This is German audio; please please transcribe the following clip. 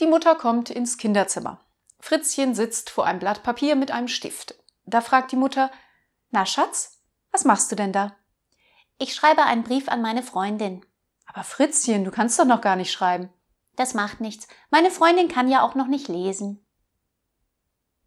Die Mutter kommt ins Kinderzimmer. Fritzchen sitzt vor einem Blatt Papier mit einem Stift. Da fragt die Mutter, na Schatz, was machst du denn da? Ich schreibe einen Brief an meine Freundin. Aber Fritzchen, du kannst doch noch gar nicht schreiben. Das macht nichts. Meine Freundin kann ja auch noch nicht lesen.